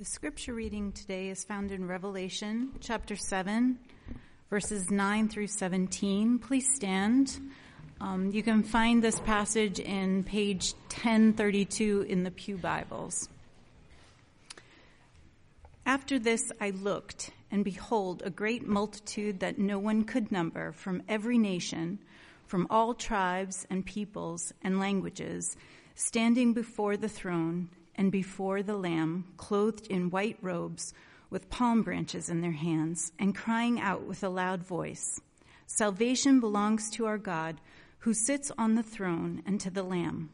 The scripture reading today is found in Revelation chapter 7, verses 9 through 17. Please stand. Um, you can find this passage in page 1032 in the Pew Bibles. After this I looked, and behold, a great multitude that no one could number from every nation, from all tribes and peoples and languages, standing before the throne and before the Lamb, clothed in white robes, with palm branches in their hands, and crying out with a loud voice Salvation belongs to our God, who sits on the throne, and to the Lamb.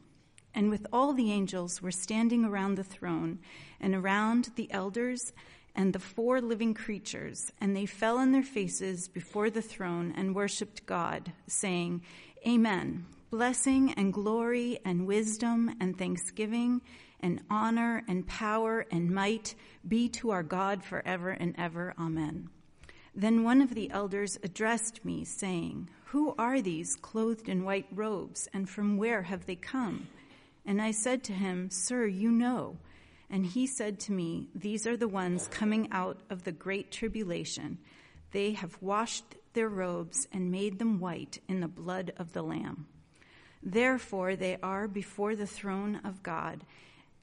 And with all the angels were standing around the throne, and around the elders and the four living creatures, and they fell on their faces before the throne and worshipped God, saying, Amen. Blessing and glory and wisdom and thanksgiving and honor and power and might be to our God forever and ever. Amen. Then one of the elders addressed me, saying, Who are these clothed in white robes, and from where have they come? And I said to him, Sir, you know. And he said to me, These are the ones coming out of the great tribulation. They have washed their robes and made them white in the blood of the Lamb. Therefore, they are before the throne of God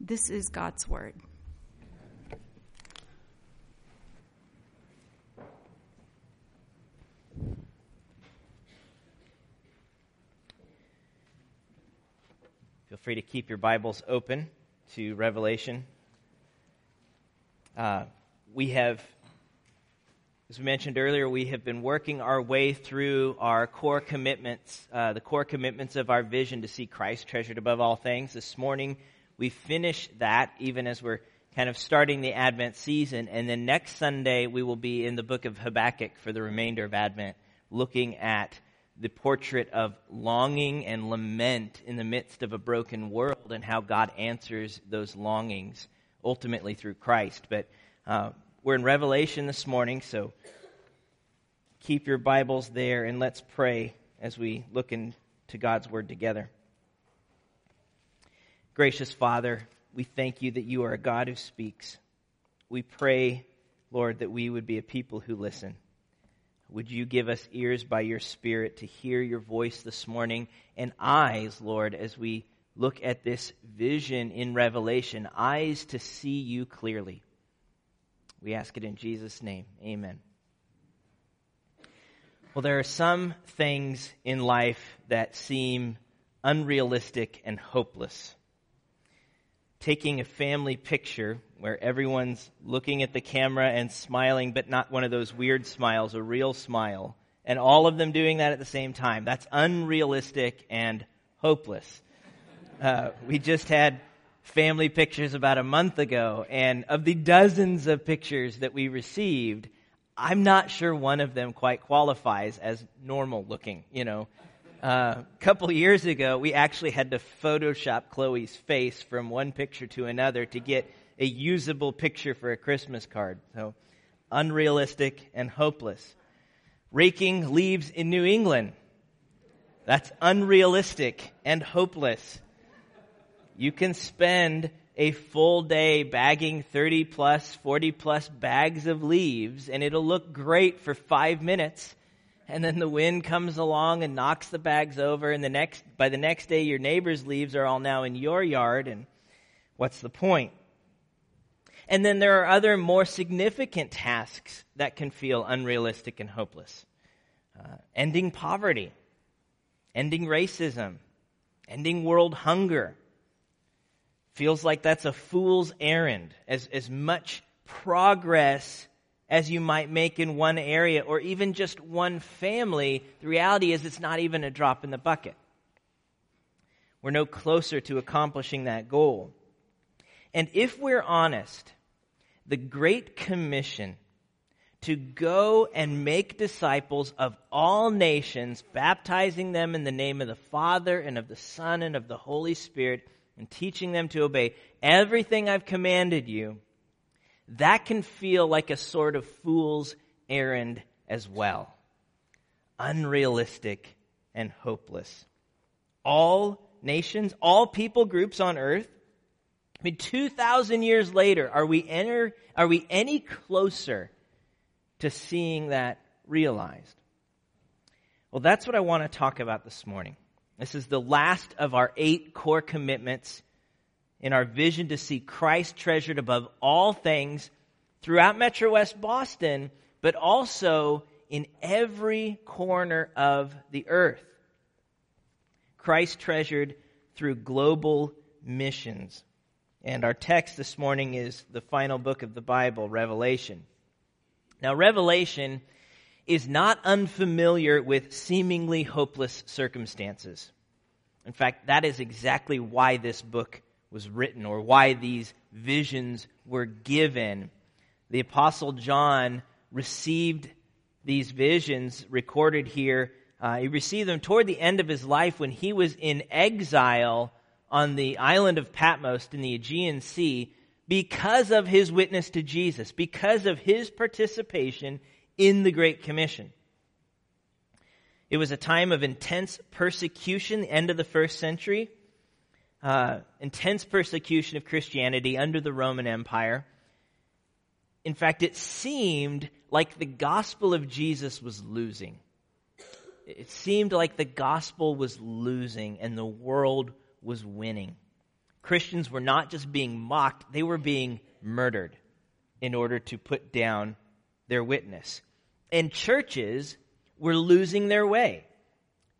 This is God's word. Feel free to keep your Bibles open to Revelation. Uh, we have, as we mentioned earlier, we have been working our way through our core commitments, uh, the core commitments of our vision to see Christ treasured above all things. This morning, we finish that even as we're kind of starting the Advent season. And then next Sunday, we will be in the book of Habakkuk for the remainder of Advent, looking at the portrait of longing and lament in the midst of a broken world and how God answers those longings ultimately through Christ. But uh, we're in Revelation this morning, so keep your Bibles there and let's pray as we look into God's Word together. Gracious Father, we thank you that you are a God who speaks. We pray, Lord, that we would be a people who listen. Would you give us ears by your Spirit to hear your voice this morning and eyes, Lord, as we look at this vision in Revelation, eyes to see you clearly. We ask it in Jesus' name. Amen. Well, there are some things in life that seem unrealistic and hopeless taking a family picture where everyone's looking at the camera and smiling, but not one of those weird smiles, a real smile, and all of them doing that at the same time. That's unrealistic and hopeless. Uh, we just had family pictures about a month ago, and of the dozens of pictures that we received, I'm not sure one of them quite qualifies as normal looking, you know uh, couple years ago, we actually had to Photoshop Chloe's face from one picture to another to get a usable picture for a Christmas card. So, unrealistic and hopeless. Raking leaves in New England. That's unrealistic and hopeless. You can spend a full day bagging 30 plus, 40 plus bags of leaves and it'll look great for five minutes and then the wind comes along and knocks the bags over and the next by the next day your neighbor's leaves are all now in your yard and what's the point? and then there are other more significant tasks that can feel unrealistic and hopeless. Uh, ending poverty ending racism ending world hunger. Feels like that's a fool's errand. As, as much progress as you might make in one area or even just one family, the reality is it's not even a drop in the bucket. We're no closer to accomplishing that goal. And if we're honest, the Great Commission to go and make disciples of all nations, baptizing them in the name of the Father and of the Son and of the Holy Spirit, and teaching them to obey everything I've commanded you, that can feel like a sort of fool's errand as well. Unrealistic and hopeless. All nations, all people groups on earth. I mean, 2,000 years later, are we, enter, are we any closer to seeing that realized? Well, that's what I want to talk about this morning. This is the last of our eight core commitments in our vision to see Christ treasured above all things throughout Metro West Boston, but also in every corner of the earth. Christ treasured through global missions. And our text this morning is the final book of the Bible, Revelation. Now, Revelation is not unfamiliar with seemingly hopeless circumstances. In fact, that is exactly why this book was written or why these visions were given. The Apostle John received these visions recorded here. Uh, he received them toward the end of his life when he was in exile on the island of Patmos in the Aegean Sea because of his witness to Jesus, because of his participation in the Great Commission. It was a time of intense persecution, the end of the first century, uh, intense persecution of Christianity under the Roman Empire. In fact, it seemed like the gospel of Jesus was losing. It seemed like the gospel was losing and the world was winning. Christians were not just being mocked, they were being murdered in order to put down their witness. And churches were losing their way,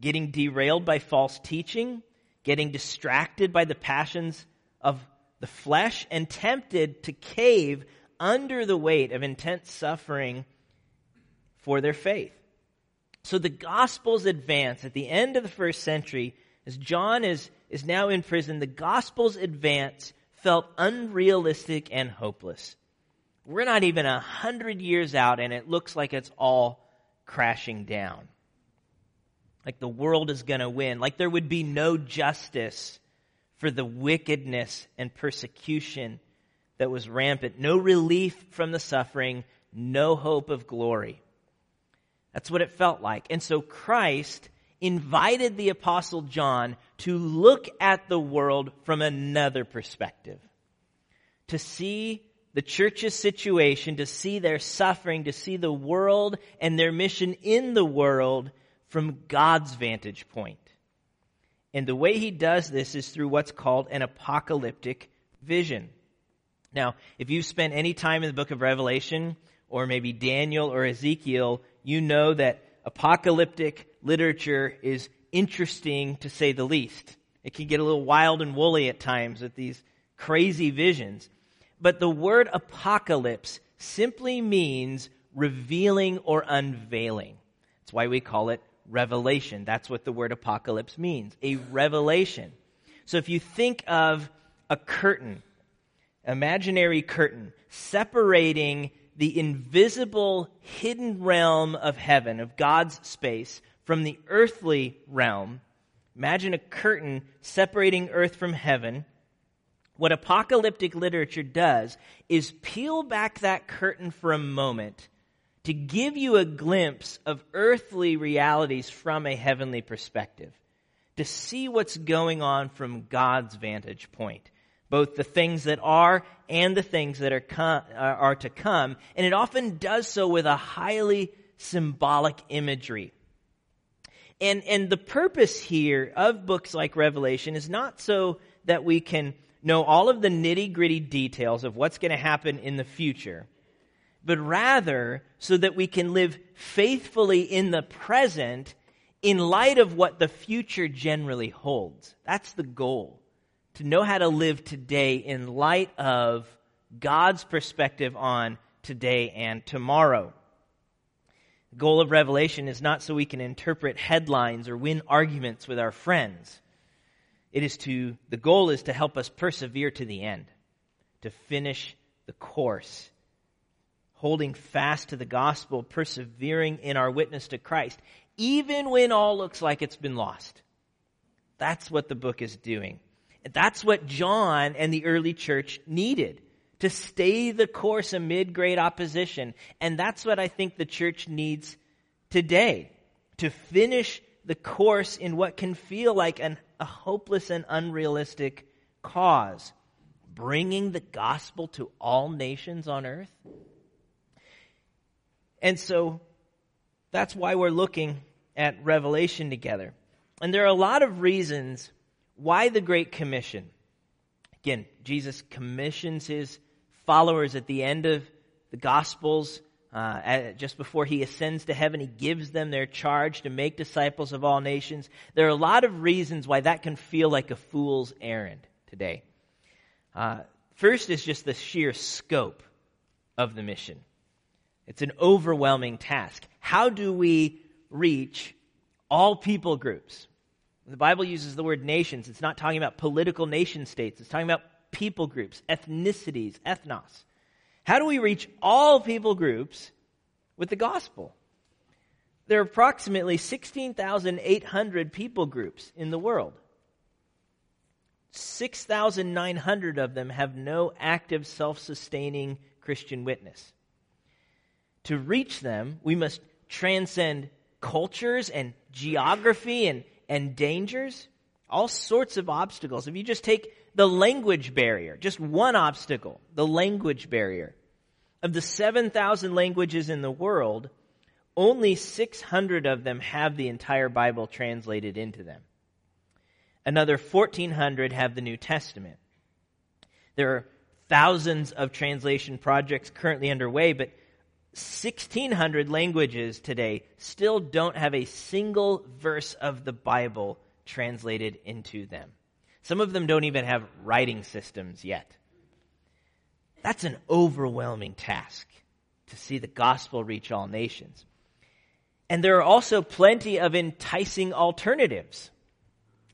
getting derailed by false teaching, getting distracted by the passions of the flesh, and tempted to cave under the weight of intense suffering for their faith. So the Gospels advance at the end of the first century as John is is now in prison, the gospel's advance felt unrealistic and hopeless. We're not even a hundred years out and it looks like it's all crashing down. Like the world is going to win. Like there would be no justice for the wickedness and persecution that was rampant. No relief from the suffering. No hope of glory. That's what it felt like. And so Christ invited the apostle John to look at the world from another perspective. To see the church's situation, to see their suffering, to see the world and their mission in the world from God's vantage point. And the way he does this is through what's called an apocalyptic vision. Now, if you've spent any time in the book of Revelation, or maybe Daniel or Ezekiel, you know that apocalyptic literature is interesting to say the least. It can get a little wild and woolly at times with these crazy visions. But the word apocalypse simply means revealing or unveiling. That's why we call it revelation. That's what the word apocalypse means a revelation. So if you think of a curtain, imaginary curtain, separating the invisible hidden realm of heaven, of God's space, from the earthly realm. Imagine a curtain separating earth from heaven. What apocalyptic literature does is peel back that curtain for a moment to give you a glimpse of earthly realities from a heavenly perspective, to see what's going on from God's vantage point both the things that are and the things that are, com- are to come. And it often does so with a highly symbolic imagery. And, and the purpose here of books like Revelation is not so that we can know all of the nitty gritty details of what's going to happen in the future, but rather so that we can live faithfully in the present in light of what the future generally holds. That's the goal to know how to live today in light of God's perspective on today and tomorrow. The goal of Revelation is not so we can interpret headlines or win arguments with our friends. It is to, the goal is to help us persevere to the end, to finish the course holding fast to the gospel, persevering in our witness to Christ, even when all looks like it's been lost. That's what the book is doing. That's what John and the early church needed to stay the course amid great opposition. And that's what I think the church needs today to finish the course in what can feel like an, a hopeless and unrealistic cause. Bringing the gospel to all nations on earth. And so that's why we're looking at Revelation together. And there are a lot of reasons why the Great Commission. Again, Jesus commissions his followers at the end of the Gospels, uh, just before he ascends to heaven, he gives them their charge to make disciples of all nations. There are a lot of reasons why that can feel like a fool's errand today. Uh, first is just the sheer scope of the mission. It's an overwhelming task. How do we reach all people groups? The Bible uses the word nations. It's not talking about political nation states. It's talking about people groups, ethnicities, ethnos. How do we reach all people groups with the gospel? There are approximately 16,800 people groups in the world. 6,900 of them have no active self sustaining Christian witness. To reach them, we must transcend cultures and geography and, and dangers, all sorts of obstacles. If you just take the language barrier, just one obstacle, the language barrier. Of the 7,000 languages in the world, only 600 of them have the entire Bible translated into them. Another 1,400 have the New Testament. There are thousands of translation projects currently underway, but 1,600 languages today still don't have a single verse of the Bible translated into them. Some of them don't even have writing systems yet. That's an overwhelming task to see the gospel reach all nations. And there are also plenty of enticing alternatives.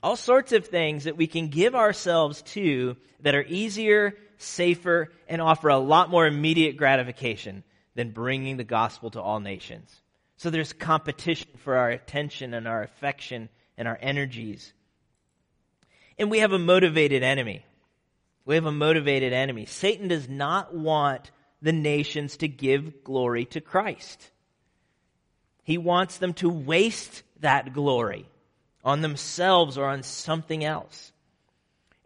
All sorts of things that we can give ourselves to that are easier, safer, and offer a lot more immediate gratification than bringing the gospel to all nations. So there's competition for our attention and our affection and our energies. And we have a motivated enemy. We have a motivated enemy. Satan does not want the nations to give glory to Christ. He wants them to waste that glory on themselves or on something else.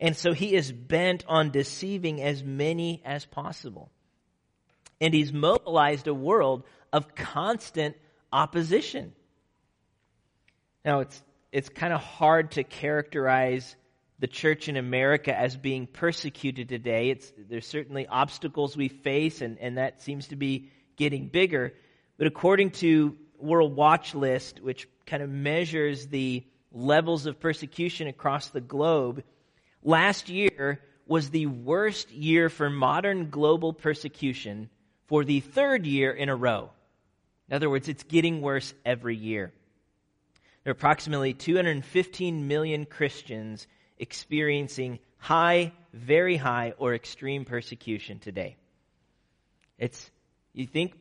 And so he is bent on deceiving as many as possible and he's mobilized a world of constant opposition. Now, it's, it's kind of hard to characterize the church in America as being persecuted today. It's, there's certainly obstacles we face, and, and that seems to be getting bigger. But according to World Watch List, which kind of measures the levels of persecution across the globe, last year was the worst year for modern global persecution for the third year in a row. In other words, it's getting worse every year. There are approximately 215 million Christians experiencing high, very high, or extreme persecution today. It's, you think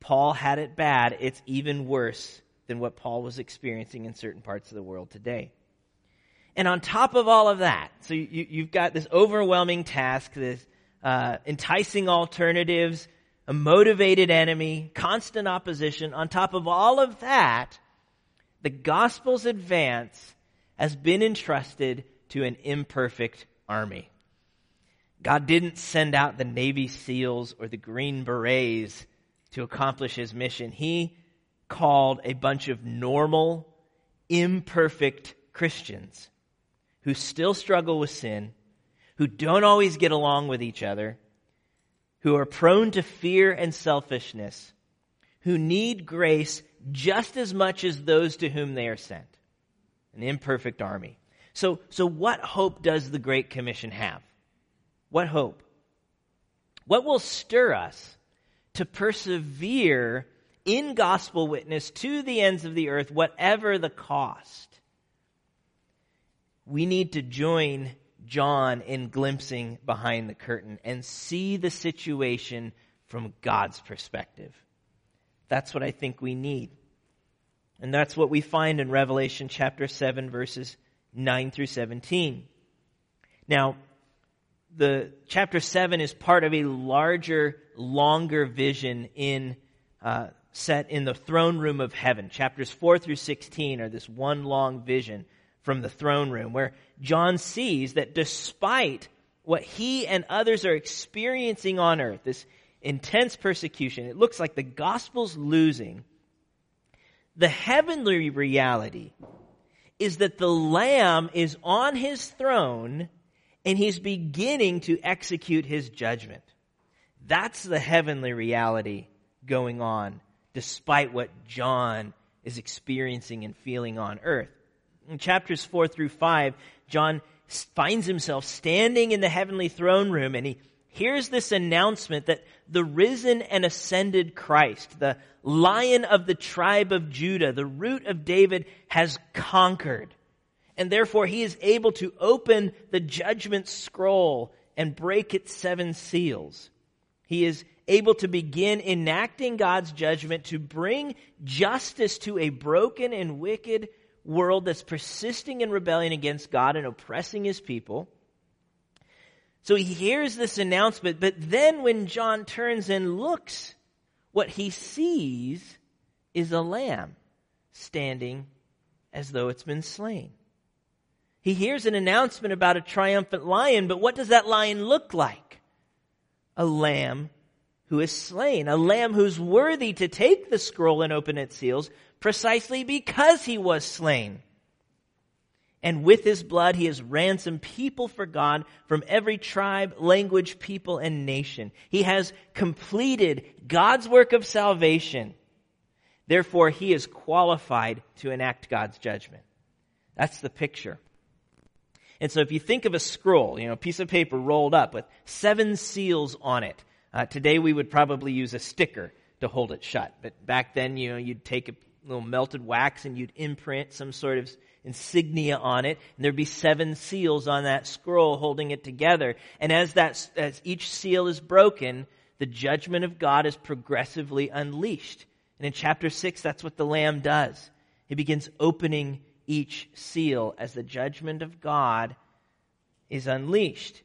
Paul had it bad, it's even worse than what Paul was experiencing in certain parts of the world today. And on top of all of that, so you, have got this overwhelming task, this uh, enticing alternatives, a motivated enemy, constant opposition. On top of all of that, the gospel's advance has been entrusted to an imperfect army. God didn't send out the Navy SEALs or the Green Berets to accomplish his mission. He called a bunch of normal, imperfect Christians who still struggle with sin, who don't always get along with each other, who are prone to fear and selfishness, who need grace just as much as those to whom they are sent. An imperfect army. So, so what hope does the Great Commission have? What hope? What will stir us to persevere in gospel witness to the ends of the earth, whatever the cost? We need to join John in glimpsing behind the curtain and see the situation from God's perspective. That's what I think we need. And that's what we find in Revelation chapter 7, verses 9 through 17. Now, the chapter 7 is part of a larger, longer vision in uh, set in the throne room of heaven. Chapters 4 through 16 are this one long vision from the throne room where John sees that despite what he and others are experiencing on earth, this intense persecution, it looks like the gospel's losing. The heavenly reality is that the Lamb is on his throne and he's beginning to execute his judgment. That's the heavenly reality going on, despite what John is experiencing and feeling on earth. In chapters 4 through 5, John finds himself standing in the heavenly throne room and he hears this announcement that the risen and ascended Christ, the lion of the tribe of Judah, the root of David, has conquered. And therefore he is able to open the judgment scroll and break its seven seals. He is able to begin enacting God's judgment to bring justice to a broken and wicked world that's persisting in rebellion against God and oppressing his people. So he hears this announcement, but then when John turns and looks, what he sees is a lamb standing as though it's been slain. He hears an announcement about a triumphant lion, but what does that lion look like? A lamb who is slain, a lamb who's worthy to take the scroll and open its seals precisely because he was slain and with his blood he has ransomed people for God from every tribe, language, people, and nation. He has completed God's work of salvation. Therefore, he is qualified to enact God's judgment. That's the picture. And so if you think of a scroll, you know, a piece of paper rolled up with seven seals on it, uh, today we would probably use a sticker to hold it shut. But back then, you know, you'd take a little melted wax and you'd imprint some sort of insignia on it, and there'd be seven seals on that scroll holding it together. And as that, as each seal is broken, the judgment of God is progressively unleashed. And in chapter six, that's what the Lamb does. He begins opening each seal as the judgment of God is unleashed.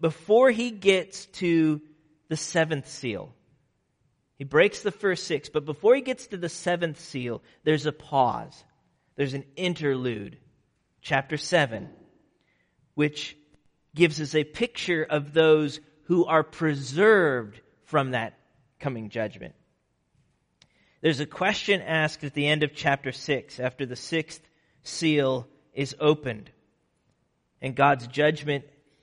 Before he gets to the seventh seal, he breaks the first six, but before he gets to the seventh seal, there's a pause there's an interlude, chapter 7, which gives us a picture of those who are preserved from that coming judgment. There's a question asked at the end of chapter 6 after the sixth seal is opened and God's judgment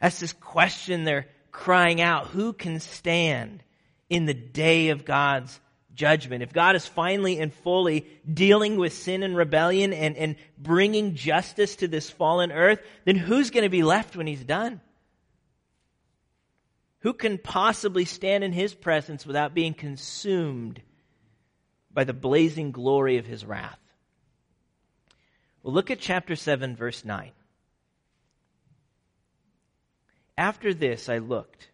That's this question they're crying out. Who can stand in the day of God's judgment, if God is finally and fully dealing with sin and rebellion and, and bringing justice to this fallen earth, then who's going to be left when he's done? Who can possibly stand in his presence without being consumed by the blazing glory of his wrath? Well, look at chapter 7, verse 9. After this I looked,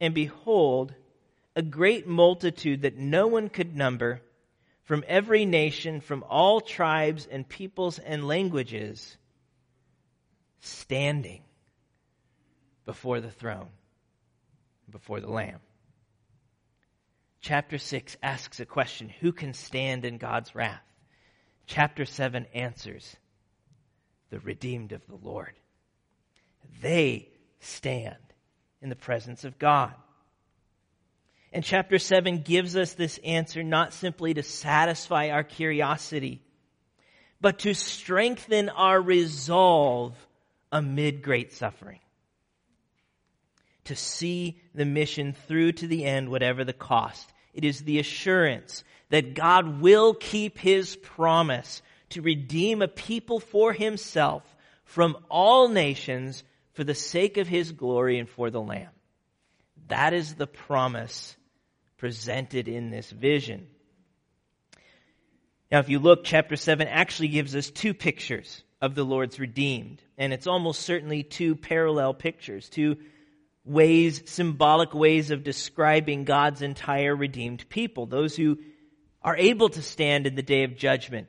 and behold, a great multitude that no one could number from every nation, from all tribes and peoples and languages, standing before the throne, before the Lamb. Chapter 6 asks a question Who can stand in God's wrath? Chapter 7 answers The redeemed of the Lord. They stand in the presence of God. And chapter 7 gives us this answer not simply to satisfy our curiosity, but to strengthen our resolve amid great suffering. to see the mission through to the end, whatever the cost. It is the assurance that God will keep his promise to redeem a people for himself from all nations for the sake of his glory and for the Lamb. That is the promise presented in this vision. Now, if you look, chapter 7 actually gives us two pictures of the Lord's redeemed. And it's almost certainly two parallel pictures, two ways, symbolic ways of describing God's entire redeemed people. Those who are able to stand in the day of judgment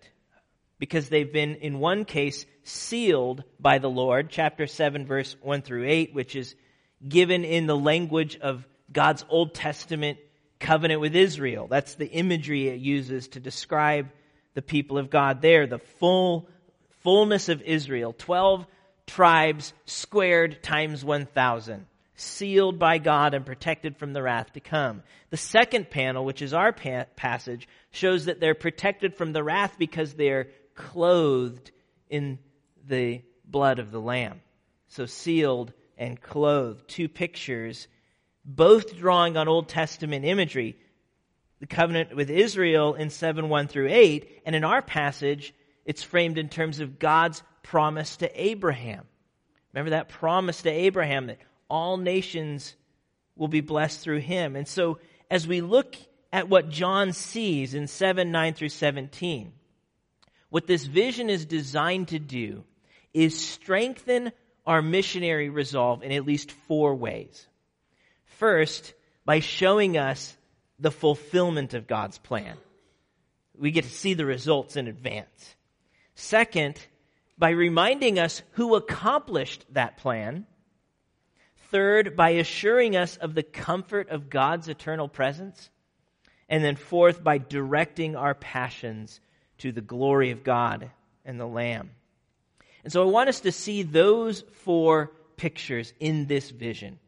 because they've been, in one case, sealed by the Lord, chapter 7, verse 1 through 8, which is given in the language of God's Old Testament covenant with Israel. That's the imagery it uses to describe the people of God there, the full fullness of Israel, 12 tribes squared times 1,000, sealed by God and protected from the wrath to come. The second panel, which is our pa- passage, shows that they're protected from the wrath because they're clothed in the blood of the Lamb. So sealed and clothed. Two pictures, both drawing on Old Testament imagery. The covenant with Israel in 7 1 through 8, and in our passage, it's framed in terms of God's promise to Abraham. Remember that promise to Abraham that all nations will be blessed through him. And so, as we look at what John sees in 7 9 through 17, what this vision is designed to do is strengthen our missionary resolve in at least four ways. First, by showing us the fulfillment of God's plan. We get to see the results in advance. Second, by reminding us who accomplished that plan. Third, by assuring us of the comfort of God's eternal presence. And then fourth, by directing our passions to the glory of God and the Lamb. And so I want us to see those four pictures in this vision,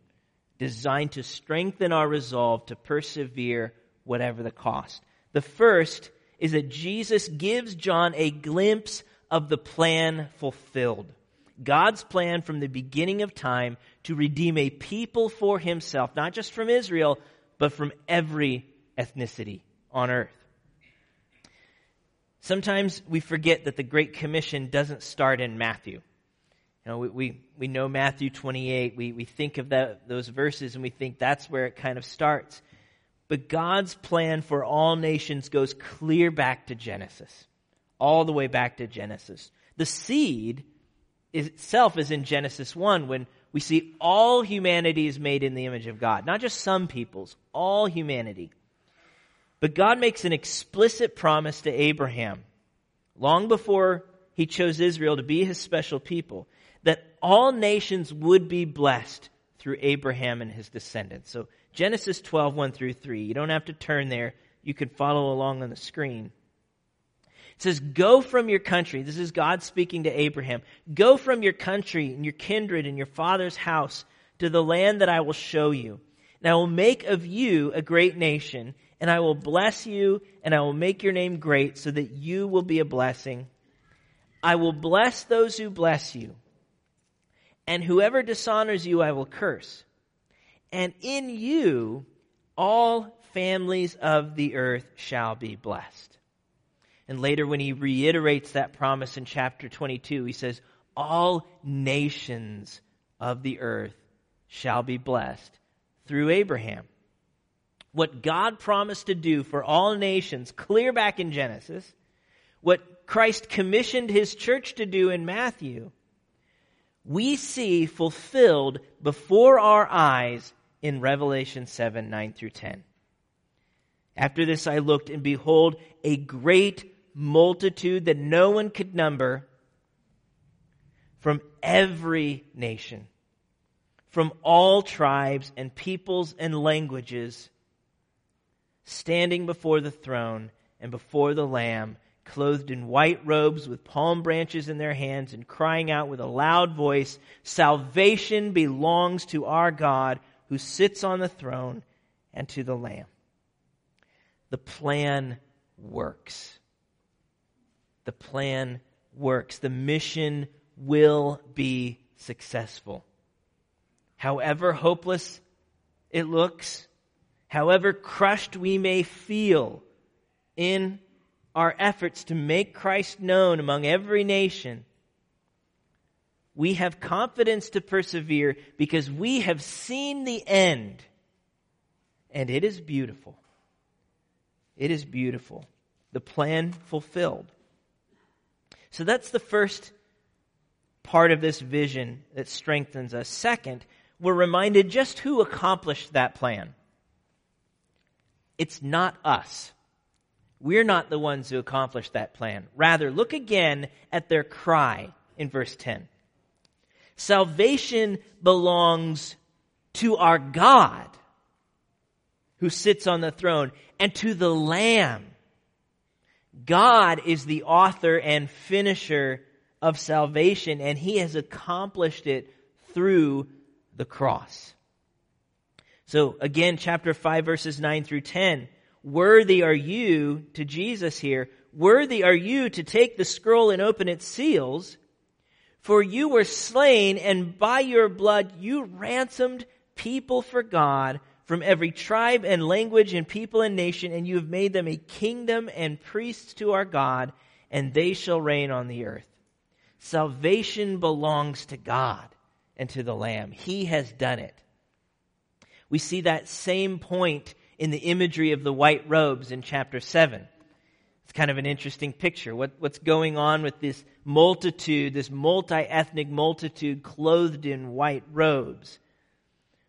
designed to strengthen our resolve to persevere whatever the cost. The first is that Jesus gives John a glimpse of the plan fulfilled. God's plan from the beginning of time to redeem a people for himself, not just from Israel, but from every ethnicity on earth. Sometimes we forget that the Great Commission doesn't start in Matthew. You know, we, we, we know Matthew 28. We, we think of that, those verses and we think that's where it kind of starts. But God's plan for all nations goes clear back to Genesis, all the way back to Genesis. The seed is, itself is in Genesis 1 when we see all humanity is made in the image of God, not just some peoples, all humanity. But God makes an explicit promise to Abraham long before he chose Israel to be his special people that all nations would be blessed through Abraham and his descendants. So Genesis 12, 1 through 3. You don't have to turn there. You can follow along on the screen. It says, Go from your country. This is God speaking to Abraham. Go from your country and your kindred and your father's house to the land that I will show you. And I will make of you a great nation, and I will bless you, and I will make your name great so that you will be a blessing. I will bless those who bless you, and whoever dishonors you I will curse and in you all families of the earth shall be blessed. And later, when he reiterates that promise in chapter 22, he says, All nations of the earth shall be blessed through Abraham. What God promised to do for all nations, clear back in Genesis, what Christ commissioned his church to do in Matthew, we see fulfilled before our eyes in Revelation 7 9 through 10. After this I looked, and behold, a great multitude that no one could number from every nation, from all tribes and peoples and languages, standing before the throne and before the Lamb, clothed in white robes with palm branches in their hands, and crying out with a loud voice, Salvation belongs to our God who sits on the throne and to the Lamb. The plan works. The plan works. The mission will be successful. however hopeless it looks, however crushed we may feel in our efforts to make Christ known among every nation, we have confidence to persevere because we have seen the end. And it is beautiful. It is beautiful. The plan fulfilled. So that's the first part of this vision that strengthens us. Second, we're reminded just who accomplished that plan. It's not us. We're not the ones who accomplished that plan. Rather, look again at their cry in verse 10. Salvation belongs to our God who sits on the throne and to the Lamb. God is the author and finisher of salvation, and He has accomplished it through the cross. So again, chapter 5 verses 9 through 10. Worthy are you to Jesus here. Worthy are you to take the scroll and open its seals. For you were slain and by your blood you ransomed people for God from every tribe and language and people and nation, and you have made them a kingdom and priests to our God, and they shall reign on the earth. Salvation belongs to God and to the Lamb. He has done it. We see that same point in the imagery of the white robes in chapter 7. It's kind of an interesting picture. What, what's going on with this multitude, this multi ethnic multitude clothed in white robes?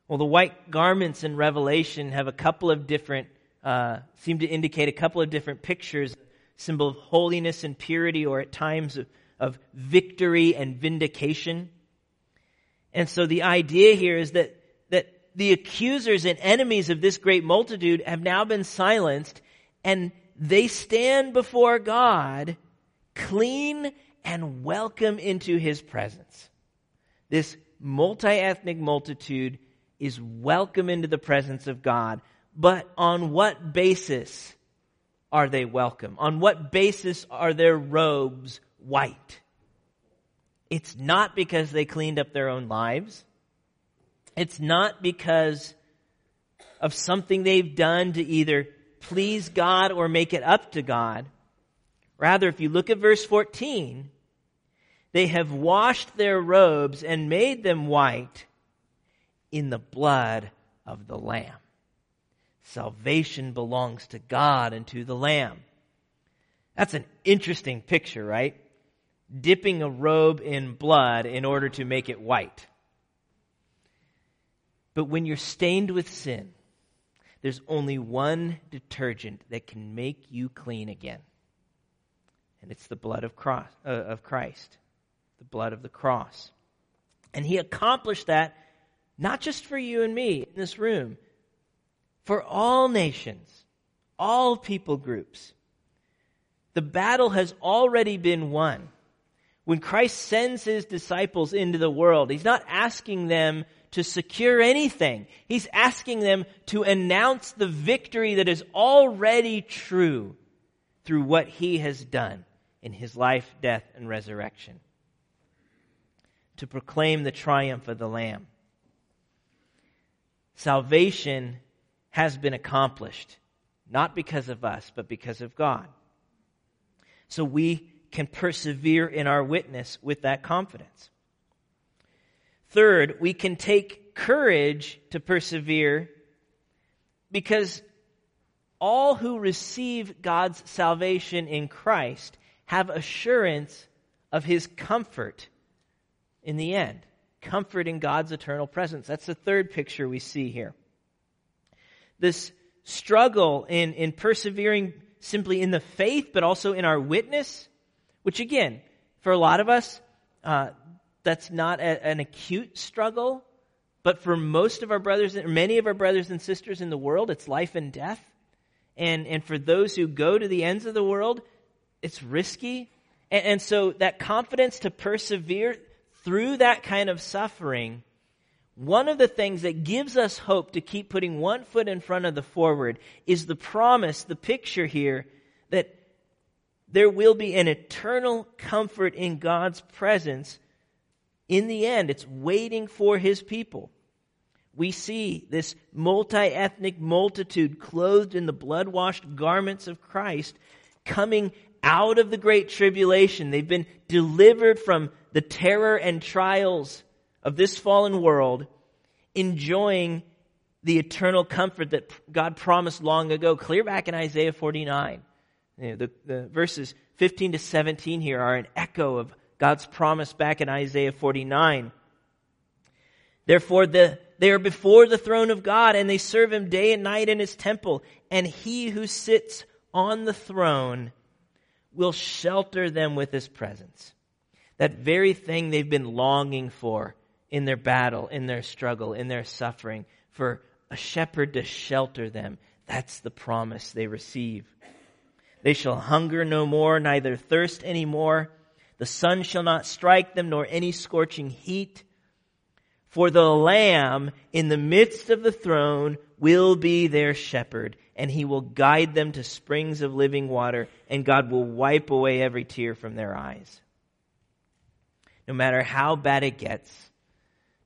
Well, the white garments in Revelation have a couple of different, uh, seem to indicate a couple of different pictures, symbol of holiness and purity, or at times of, of victory and vindication. And so the idea here is that the accusers and enemies of this great multitude have now been silenced and they stand before God clean and welcome into his presence. This multi-ethnic multitude is welcome into the presence of God. But on what basis are they welcome? On what basis are their robes white? It's not because they cleaned up their own lives. It's not because of something they've done to either please God or make it up to God. Rather, if you look at verse 14, they have washed their robes and made them white in the blood of the Lamb. Salvation belongs to God and to the Lamb. That's an interesting picture, right? Dipping a robe in blood in order to make it white. But when you're stained with sin, there's only one detergent that can make you clean again. And it's the blood of, cross, uh, of Christ, the blood of the cross. And he accomplished that not just for you and me in this room, for all nations, all people groups. The battle has already been won. When Christ sends his disciples into the world, he's not asking them to secure anything. He's asking them to announce the victory that is already true through what he has done in his life, death, and resurrection. To proclaim the triumph of the Lamb. Salvation has been accomplished, not because of us, but because of God. So we can persevere in our witness with that confidence. Third, we can take courage to persevere because all who receive God's salvation in Christ have assurance of his comfort in the end. Comfort in God's eternal presence. That's the third picture we see here. This struggle in, in persevering simply in the faith, but also in our witness, which again, for a lot of us, uh, that's not a, an acute struggle, but for most of our brothers, many of our brothers and sisters in the world, it's life and death. And, and for those who go to the ends of the world, it's risky. And, and so that confidence to persevere through that kind of suffering, one of the things that gives us hope to keep putting one foot in front of the forward is the promise, the picture here, that there will be an eternal comfort in God's presence in the end, it's waiting for his people. we see this multi ethnic multitude clothed in the blood washed garments of Christ coming out of the great tribulation. They've been delivered from the terror and trials of this fallen world, enjoying the eternal comfort that God promised long ago, clear back in Isaiah 49. You know, the, the verses 15 to 17 here are an echo of God's promise back in Isaiah 49. Therefore, the, they are before the throne of God and they serve him day and night in his temple. And he who sits on the throne will shelter them with his presence. That very thing they've been longing for in their battle, in their struggle, in their suffering, for a shepherd to shelter them. That's the promise they receive. They shall hunger no more, neither thirst any more. The sun shall not strike them, nor any scorching heat. For the Lamb in the midst of the throne will be their shepherd, and he will guide them to springs of living water, and God will wipe away every tear from their eyes. No matter how bad it gets,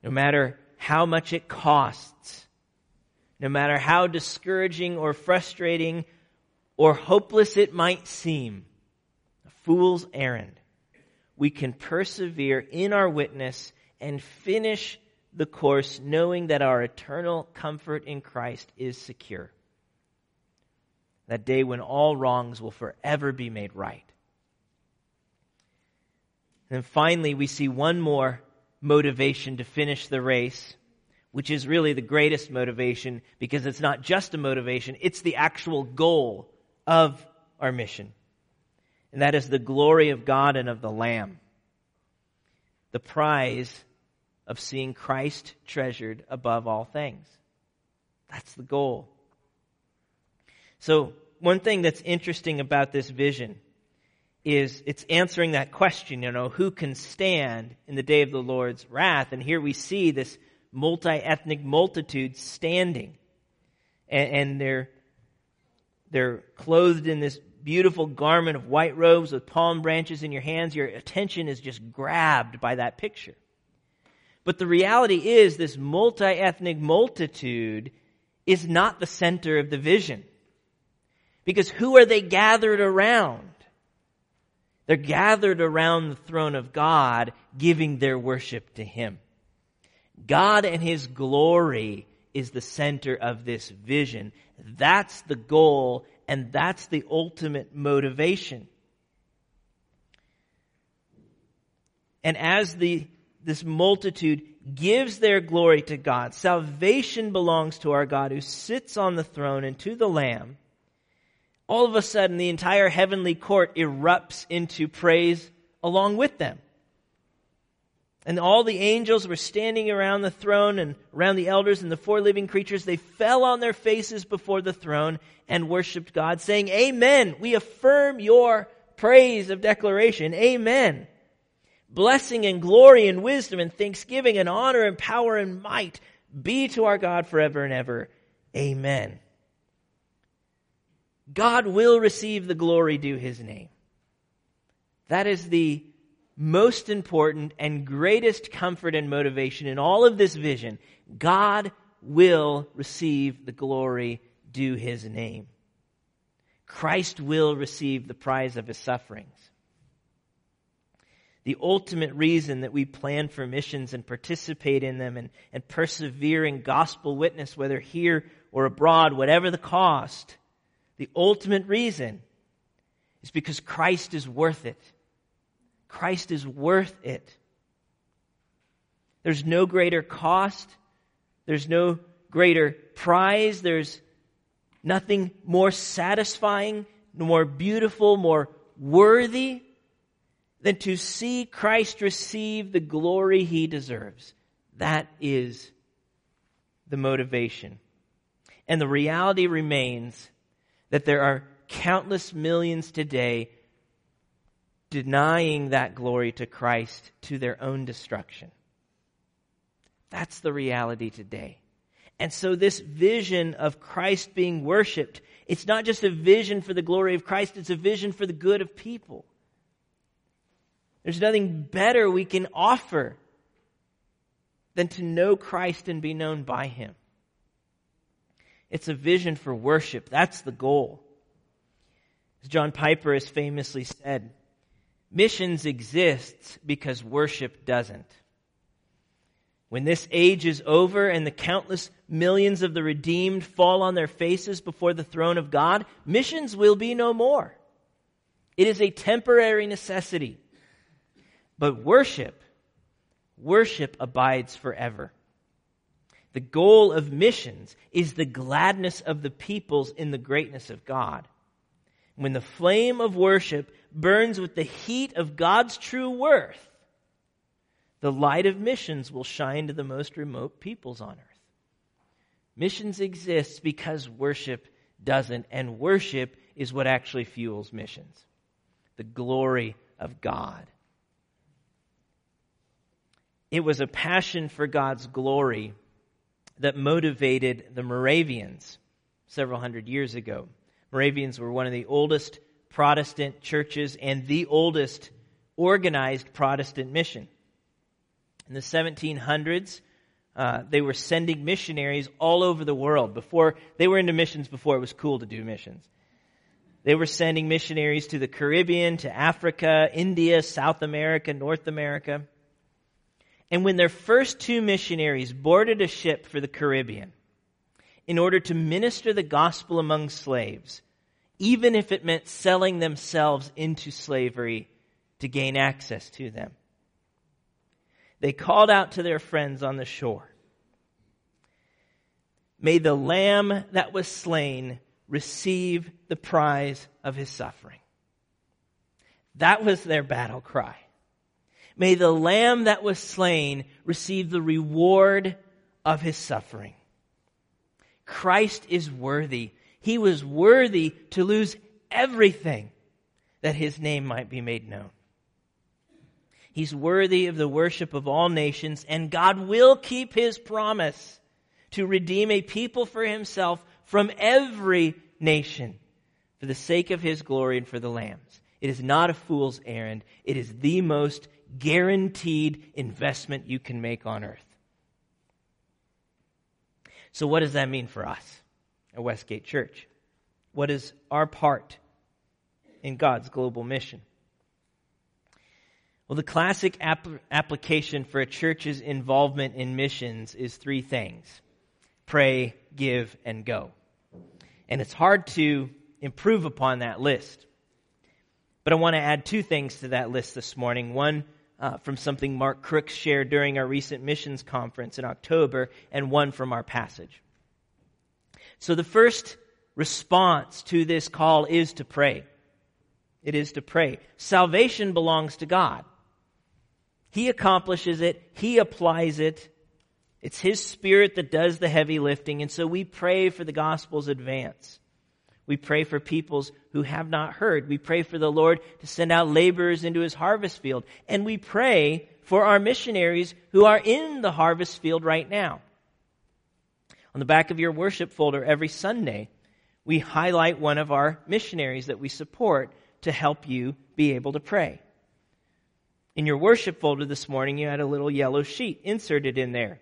no matter how much it costs, no matter how discouraging or frustrating or hopeless it might seem, a fool's errand, we can persevere in our witness and finish the course knowing that our eternal comfort in Christ is secure. That day when all wrongs will forever be made right. And finally, we see one more motivation to finish the race, which is really the greatest motivation because it's not just a motivation, it's the actual goal of our mission. And that is the glory of God and of the Lamb. The prize of seeing Christ treasured above all things. That's the goal. So, one thing that's interesting about this vision is it's answering that question, you know, who can stand in the day of the Lord's wrath? And here we see this multi ethnic multitude standing. And, and, they're, they're clothed in this beautiful garment of white robes with palm branches in your hands. Your attention is just grabbed by that picture. But the reality is, this multi ethnic multitude is not the center of the vision. Because who are they gathered around? They're gathered around the throne of God, giving their worship to Him. God and His glory is the center of this vision. That's the goal, and that's the ultimate motivation. And as the this multitude gives their glory to God. Salvation belongs to our God who sits on the throne and to the Lamb. All of a sudden, the entire heavenly court erupts into praise along with them. And all the angels were standing around the throne and around the elders and the four living creatures. They fell on their faces before the throne and worshiped God, saying, Amen. We affirm your praise of declaration. Amen. Blessing and glory and wisdom and thanksgiving and honor and power and might be to our God forever and ever. Amen. God will receive the glory due his name. That is the most important and greatest comfort and motivation in all of this vision. God will receive the glory due his name. Christ will receive the prize of his sufferings the ultimate reason that we plan for missions and participate in them and, and persevere in gospel witness, whether here or abroad, whatever the cost, the ultimate reason is because Christ is worth it. Christ is worth it. There's no greater cost. There's no greater prize. There's nothing more satisfying, more beautiful, more worthy than to see Christ receive the glory he deserves. That is the motivation. And the reality remains that there are countless millions today denying that glory to Christ to their own destruction. That's the reality today. And so this vision of Christ being worshiped, it's not just a vision for the glory of Christ, it's a vision for the good of people. There's nothing better we can offer than to know Christ and be known by him. It's a vision for worship. That's the goal. As John Piper has famously said, missions exists because worship doesn't. When this age is over and the countless millions of the redeemed fall on their faces before the throne of God, missions will be no more. It is a temporary necessity. But worship, worship abides forever. The goal of missions is the gladness of the peoples in the greatness of God. When the flame of worship burns with the heat of God's true worth, the light of missions will shine to the most remote peoples on earth. Missions exists because worship doesn't, and worship is what actually fuels missions. The glory of God. It was a passion for God's glory that motivated the Moravians several hundred years ago. Moravians were one of the oldest Protestant churches and the oldest organized Protestant mission. In the 1700s, uh, they were sending missionaries all over the world. Before they were into missions, before it was cool to do missions. They were sending missionaries to the Caribbean, to Africa, India, South America, North America. And when their first two missionaries boarded a ship for the Caribbean in order to minister the gospel among slaves, even if it meant selling themselves into slavery to gain access to them, they called out to their friends on the shore May the lamb that was slain receive the prize of his suffering. That was their battle cry. May the lamb that was slain receive the reward of his suffering. Christ is worthy. He was worthy to lose everything that his name might be made known. He's worthy of the worship of all nations, and God will keep his promise to redeem a people for himself from every nation for the sake of his glory and for the Lamb's. It is not a fool's errand. It is the most guaranteed investment you can make on earth. So, what does that mean for us at Westgate Church? What is our part in God's global mission? Well, the classic ap- application for a church's involvement in missions is three things pray, give, and go. And it's hard to improve upon that list. But I want to add two things to that list this morning. One uh, from something Mark Crooks shared during our recent missions conference in October, and one from our passage. So the first response to this call is to pray. It is to pray. Salvation belongs to God. He accomplishes it, He applies it. It's His Spirit that does the heavy lifting, and so we pray for the gospel's advance. We pray for peoples who have not heard. We pray for the Lord to send out laborers into his harvest field. And we pray for our missionaries who are in the harvest field right now. On the back of your worship folder every Sunday, we highlight one of our missionaries that we support to help you be able to pray. In your worship folder this morning, you had a little yellow sheet inserted in there.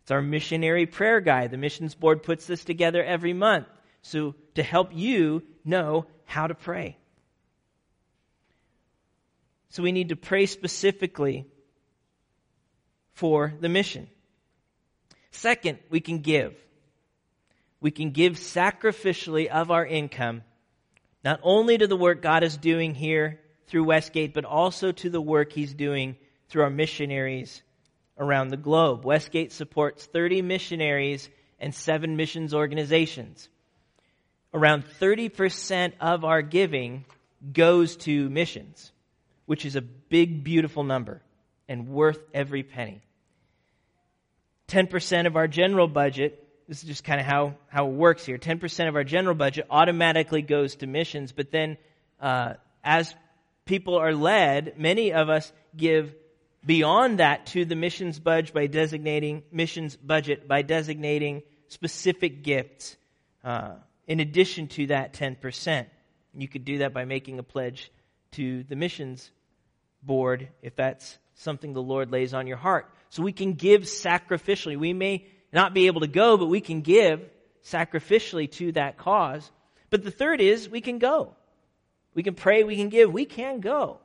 It's our missionary prayer guide. The missions board puts this together every month. So to help you know how to pray. So we need to pray specifically for the mission. Second, we can give. We can give sacrificially of our income, not only to the work God is doing here through Westgate, but also to the work He's doing through our missionaries around the globe. Westgate supports 30 missionaries and seven missions organizations around 30% of our giving goes to missions, which is a big, beautiful number and worth every penny. 10% of our general budget, this is just kind of how, how it works here 10% of our general budget automatically goes to missions, but then uh, as people are led, many of us give beyond that to the missions budget by designating missions budget by designating specific gifts. Uh, in addition to that 10%. You could do that by making a pledge to the missions board if that's something the Lord lays on your heart. So we can give sacrificially. We may not be able to go, but we can give sacrificially to that cause. But the third is we can go. We can pray, we can give, we can go.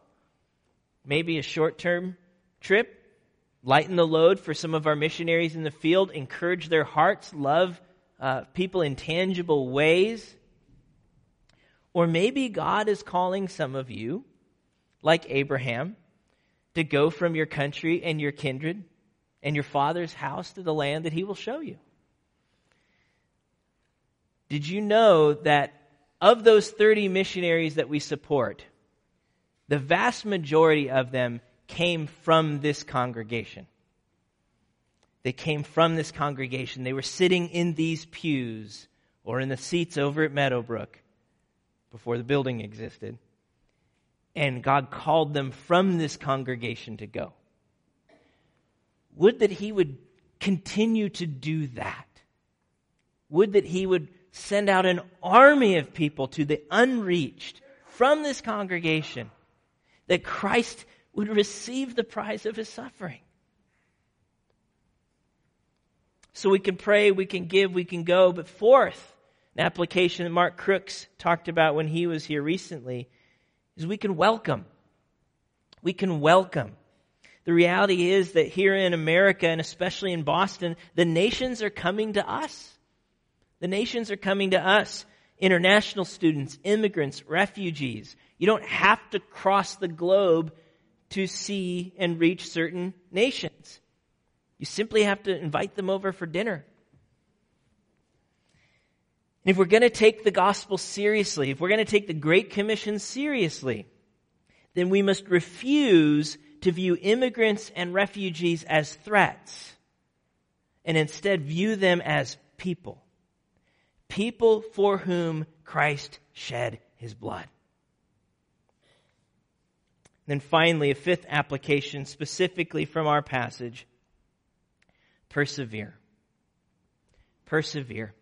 Maybe a short term trip, lighten the load for some of our missionaries in the field, encourage their hearts, love uh, people in tangible ways. Or maybe God is calling some of you, like Abraham, to go from your country and your kindred and your father's house to the land that he will show you. Did you know that of those 30 missionaries that we support, the vast majority of them came from this congregation? They came from this congregation. They were sitting in these pews or in the seats over at Meadowbrook before the building existed. And God called them from this congregation to go. Would that He would continue to do that. Would that He would send out an army of people to the unreached from this congregation, that Christ would receive the prize of His suffering. So we can pray, we can give, we can go. But fourth, an application that Mark Crooks talked about when he was here recently is we can welcome. We can welcome. The reality is that here in America and especially in Boston, the nations are coming to us. The nations are coming to us. International students, immigrants, refugees. You don't have to cross the globe to see and reach certain nations. You simply have to invite them over for dinner. And if we're going to take the gospel seriously, if we're going to take the Great Commission seriously, then we must refuse to view immigrants and refugees as threats and instead view them as people. People for whom Christ shed his blood. Then finally, a fifth application specifically from our passage Persevere. Persevere.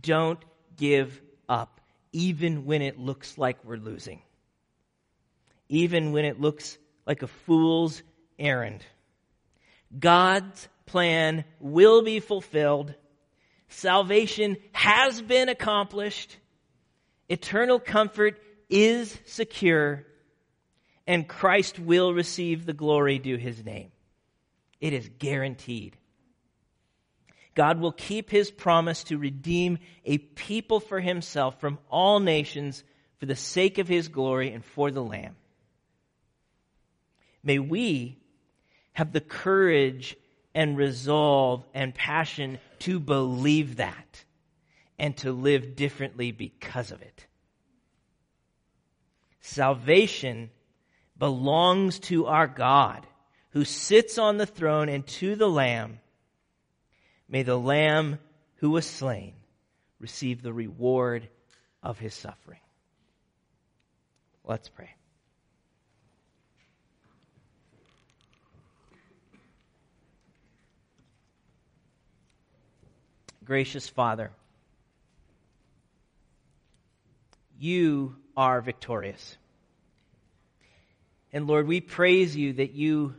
Don't give up, even when it looks like we're losing. Even when it looks like a fool's errand. God's plan will be fulfilled. Salvation has been accomplished. Eternal comfort is secure. And Christ will receive the glory due his name. It is guaranteed. God will keep his promise to redeem a people for himself from all nations for the sake of his glory and for the Lamb. May we have the courage and resolve and passion to believe that and to live differently because of it. Salvation belongs to our God who sits on the throne and to the Lamb May the Lamb who was slain receive the reward of his suffering. Let's pray. Gracious Father, you are victorious. And Lord, we praise you that you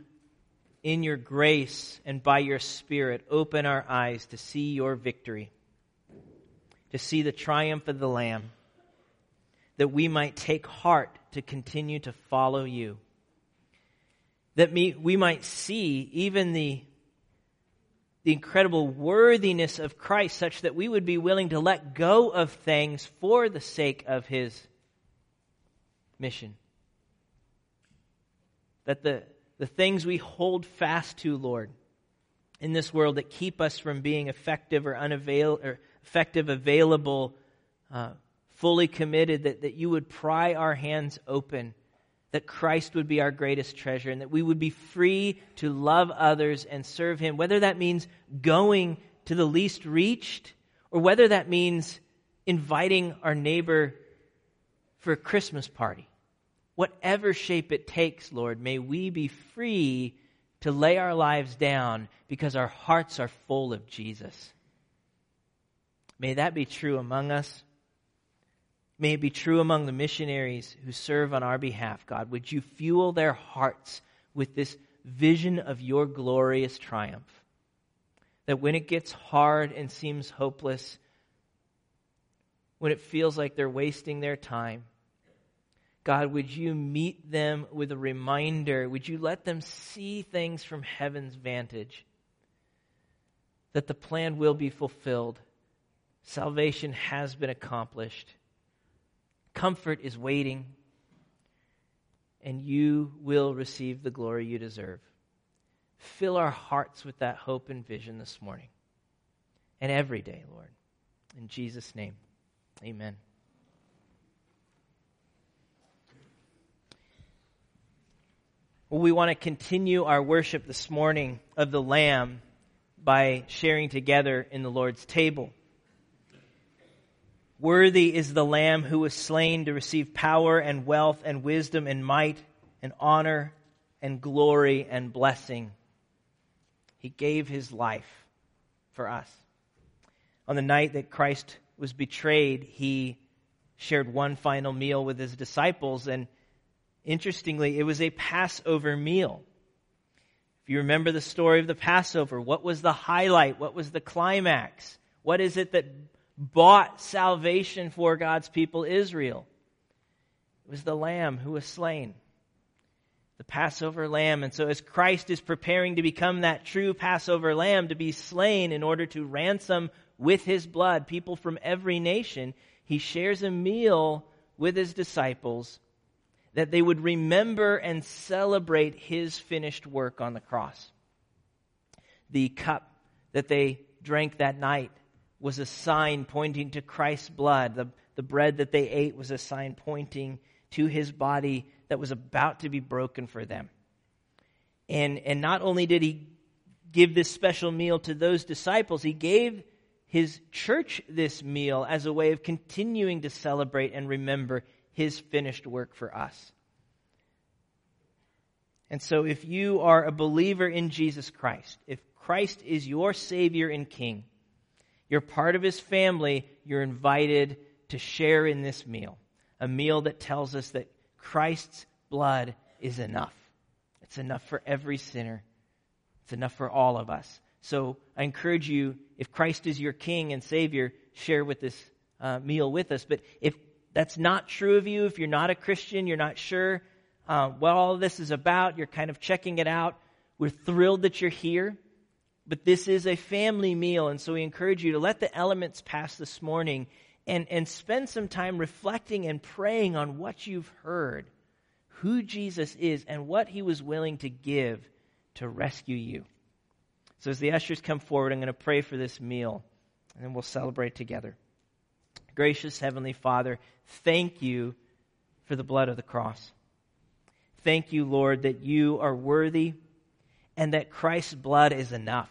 in your grace and by your Spirit, open our eyes to see your victory, to see the triumph of the Lamb, that we might take heart to continue to follow you, that we might see even the, the incredible worthiness of Christ, such that we would be willing to let go of things for the sake of his mission. That the the things we hold fast to, Lord, in this world that keep us from being effective or unavail or effective, available, uh, fully committed, that, that you would pry our hands open, that Christ would be our greatest treasure, and that we would be free to love others and serve Him, whether that means going to the least reached, or whether that means inviting our neighbor for a Christmas party whatever shape it takes, Lord, may we be free to lay our lives down because our hearts are full of Jesus. May that be true among us. May it be true among the missionaries who serve on our behalf, God. Would you fuel their hearts with this vision of your glorious triumph. That when it gets hard and seems hopeless, when it feels like they're wasting their time, God, would you meet them with a reminder? Would you let them see things from heaven's vantage? That the plan will be fulfilled. Salvation has been accomplished. Comfort is waiting. And you will receive the glory you deserve. Fill our hearts with that hope and vision this morning and every day, Lord. In Jesus' name, amen. Well, we want to continue our worship this morning of the Lamb by sharing together in the Lord's table. Worthy is the Lamb who was slain to receive power and wealth and wisdom and might and honor and glory and blessing. He gave his life for us. On the night that Christ was betrayed, he shared one final meal with his disciples and Interestingly, it was a Passover meal. If you remember the story of the Passover, what was the highlight? What was the climax? What is it that bought salvation for God's people Israel? It was the lamb who was slain. The Passover lamb. And so as Christ is preparing to become that true Passover lamb to be slain in order to ransom with his blood people from every nation, he shares a meal with his disciples that they would remember and celebrate his finished work on the cross. The cup that they drank that night was a sign pointing to Christ's blood. The, the bread that they ate was a sign pointing to his body that was about to be broken for them. And, and not only did he give this special meal to those disciples, he gave his church this meal as a way of continuing to celebrate and remember his finished work for us. And so, if you are a believer in Jesus Christ, if Christ is your Savior and King, you're part of his family, you're invited to share in this meal. A meal that tells us that Christ's blood is enough. It's enough for every sinner, it's enough for all of us. So I encourage you, if Christ is your King and Savior, share with this uh, meal with us. But if that's not true of you, if you're not a Christian, you're not sure uh, what all this is about, you're kind of checking it out, we're thrilled that you're here. But this is a family meal, and so we encourage you to let the elements pass this morning and, and spend some time reflecting and praying on what you've heard, who Jesus is, and what he was willing to give to rescue you. So as the ushers come forward, I'm going to pray for this meal, and then we'll celebrate together. Gracious Heavenly Father, thank you for the blood of the cross. Thank you, Lord, that you are worthy and that Christ's blood is enough.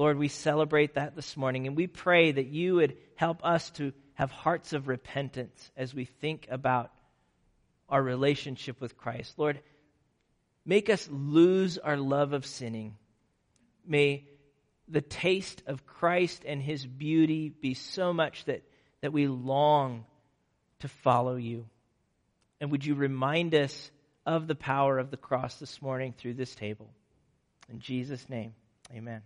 Lord, we celebrate that this morning and we pray that you would help us to have hearts of repentance as we think about our relationship with Christ. Lord, make us lose our love of sinning. May the taste of Christ and his beauty be so much that, that we long to follow you. And would you remind us of the power of the cross this morning through this table? In Jesus' name, amen.